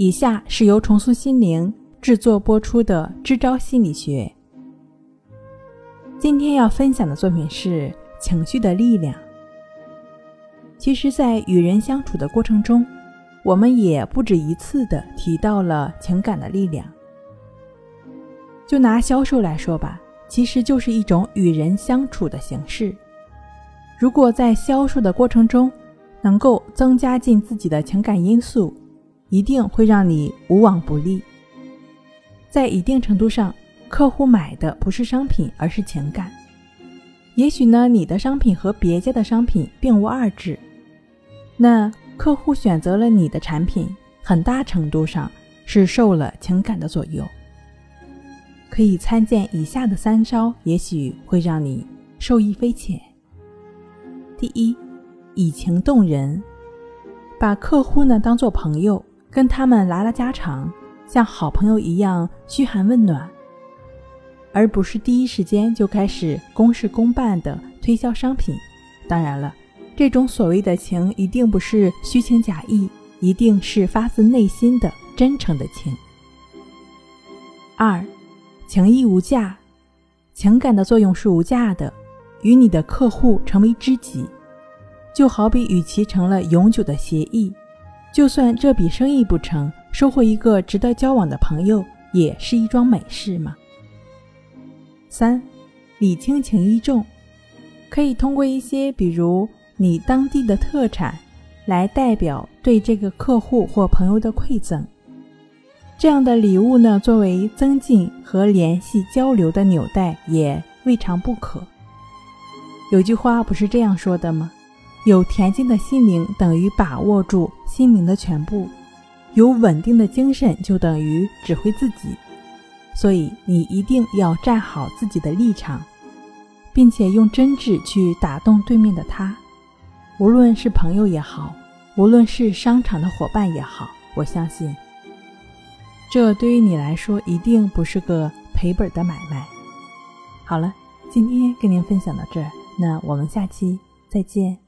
以下是由重塑心灵制作播出的《支招心理学》。今天要分享的作品是情绪的力量。其实，在与人相处的过程中，我们也不止一次的提到了情感的力量。就拿销售来说吧，其实就是一种与人相处的形式。如果在销售的过程中，能够增加进自己的情感因素。一定会让你无往不利。在一定程度上，客户买的不是商品，而是情感。也许呢，你的商品和别家的商品并无二致。那客户选择了你的产品，很大程度上是受了情感的左右。可以参见以下的三招，也许会让你受益匪浅。第一，以情动人，把客户呢当做朋友。跟他们拉拉家常，像好朋友一样嘘寒问暖，而不是第一时间就开始公事公办的推销商品。当然了，这种所谓的情一定不是虚情假意，一定是发自内心的真诚的情。二，情义无价，情感的作用是无价的，与你的客户成为知己，就好比与其成了永久的协议。就算这笔生意不成，收获一个值得交往的朋友也是一桩美事嘛。三，礼轻情意重，可以通过一些比如你当地的特产，来代表对这个客户或朋友的馈赠。这样的礼物呢，作为增进和联系交流的纽带，也未尝不可。有句话不是这样说的吗？有恬静的心灵等于把握住心灵的全部，有稳定的精神就等于指挥自己。所以你一定要站好自己的立场，并且用真挚去打动对面的他。无论是朋友也好，无论是商场的伙伴也好，我相信，这对于你来说一定不是个赔本的买卖。好了，今天跟您分享到这儿，那我们下期再见。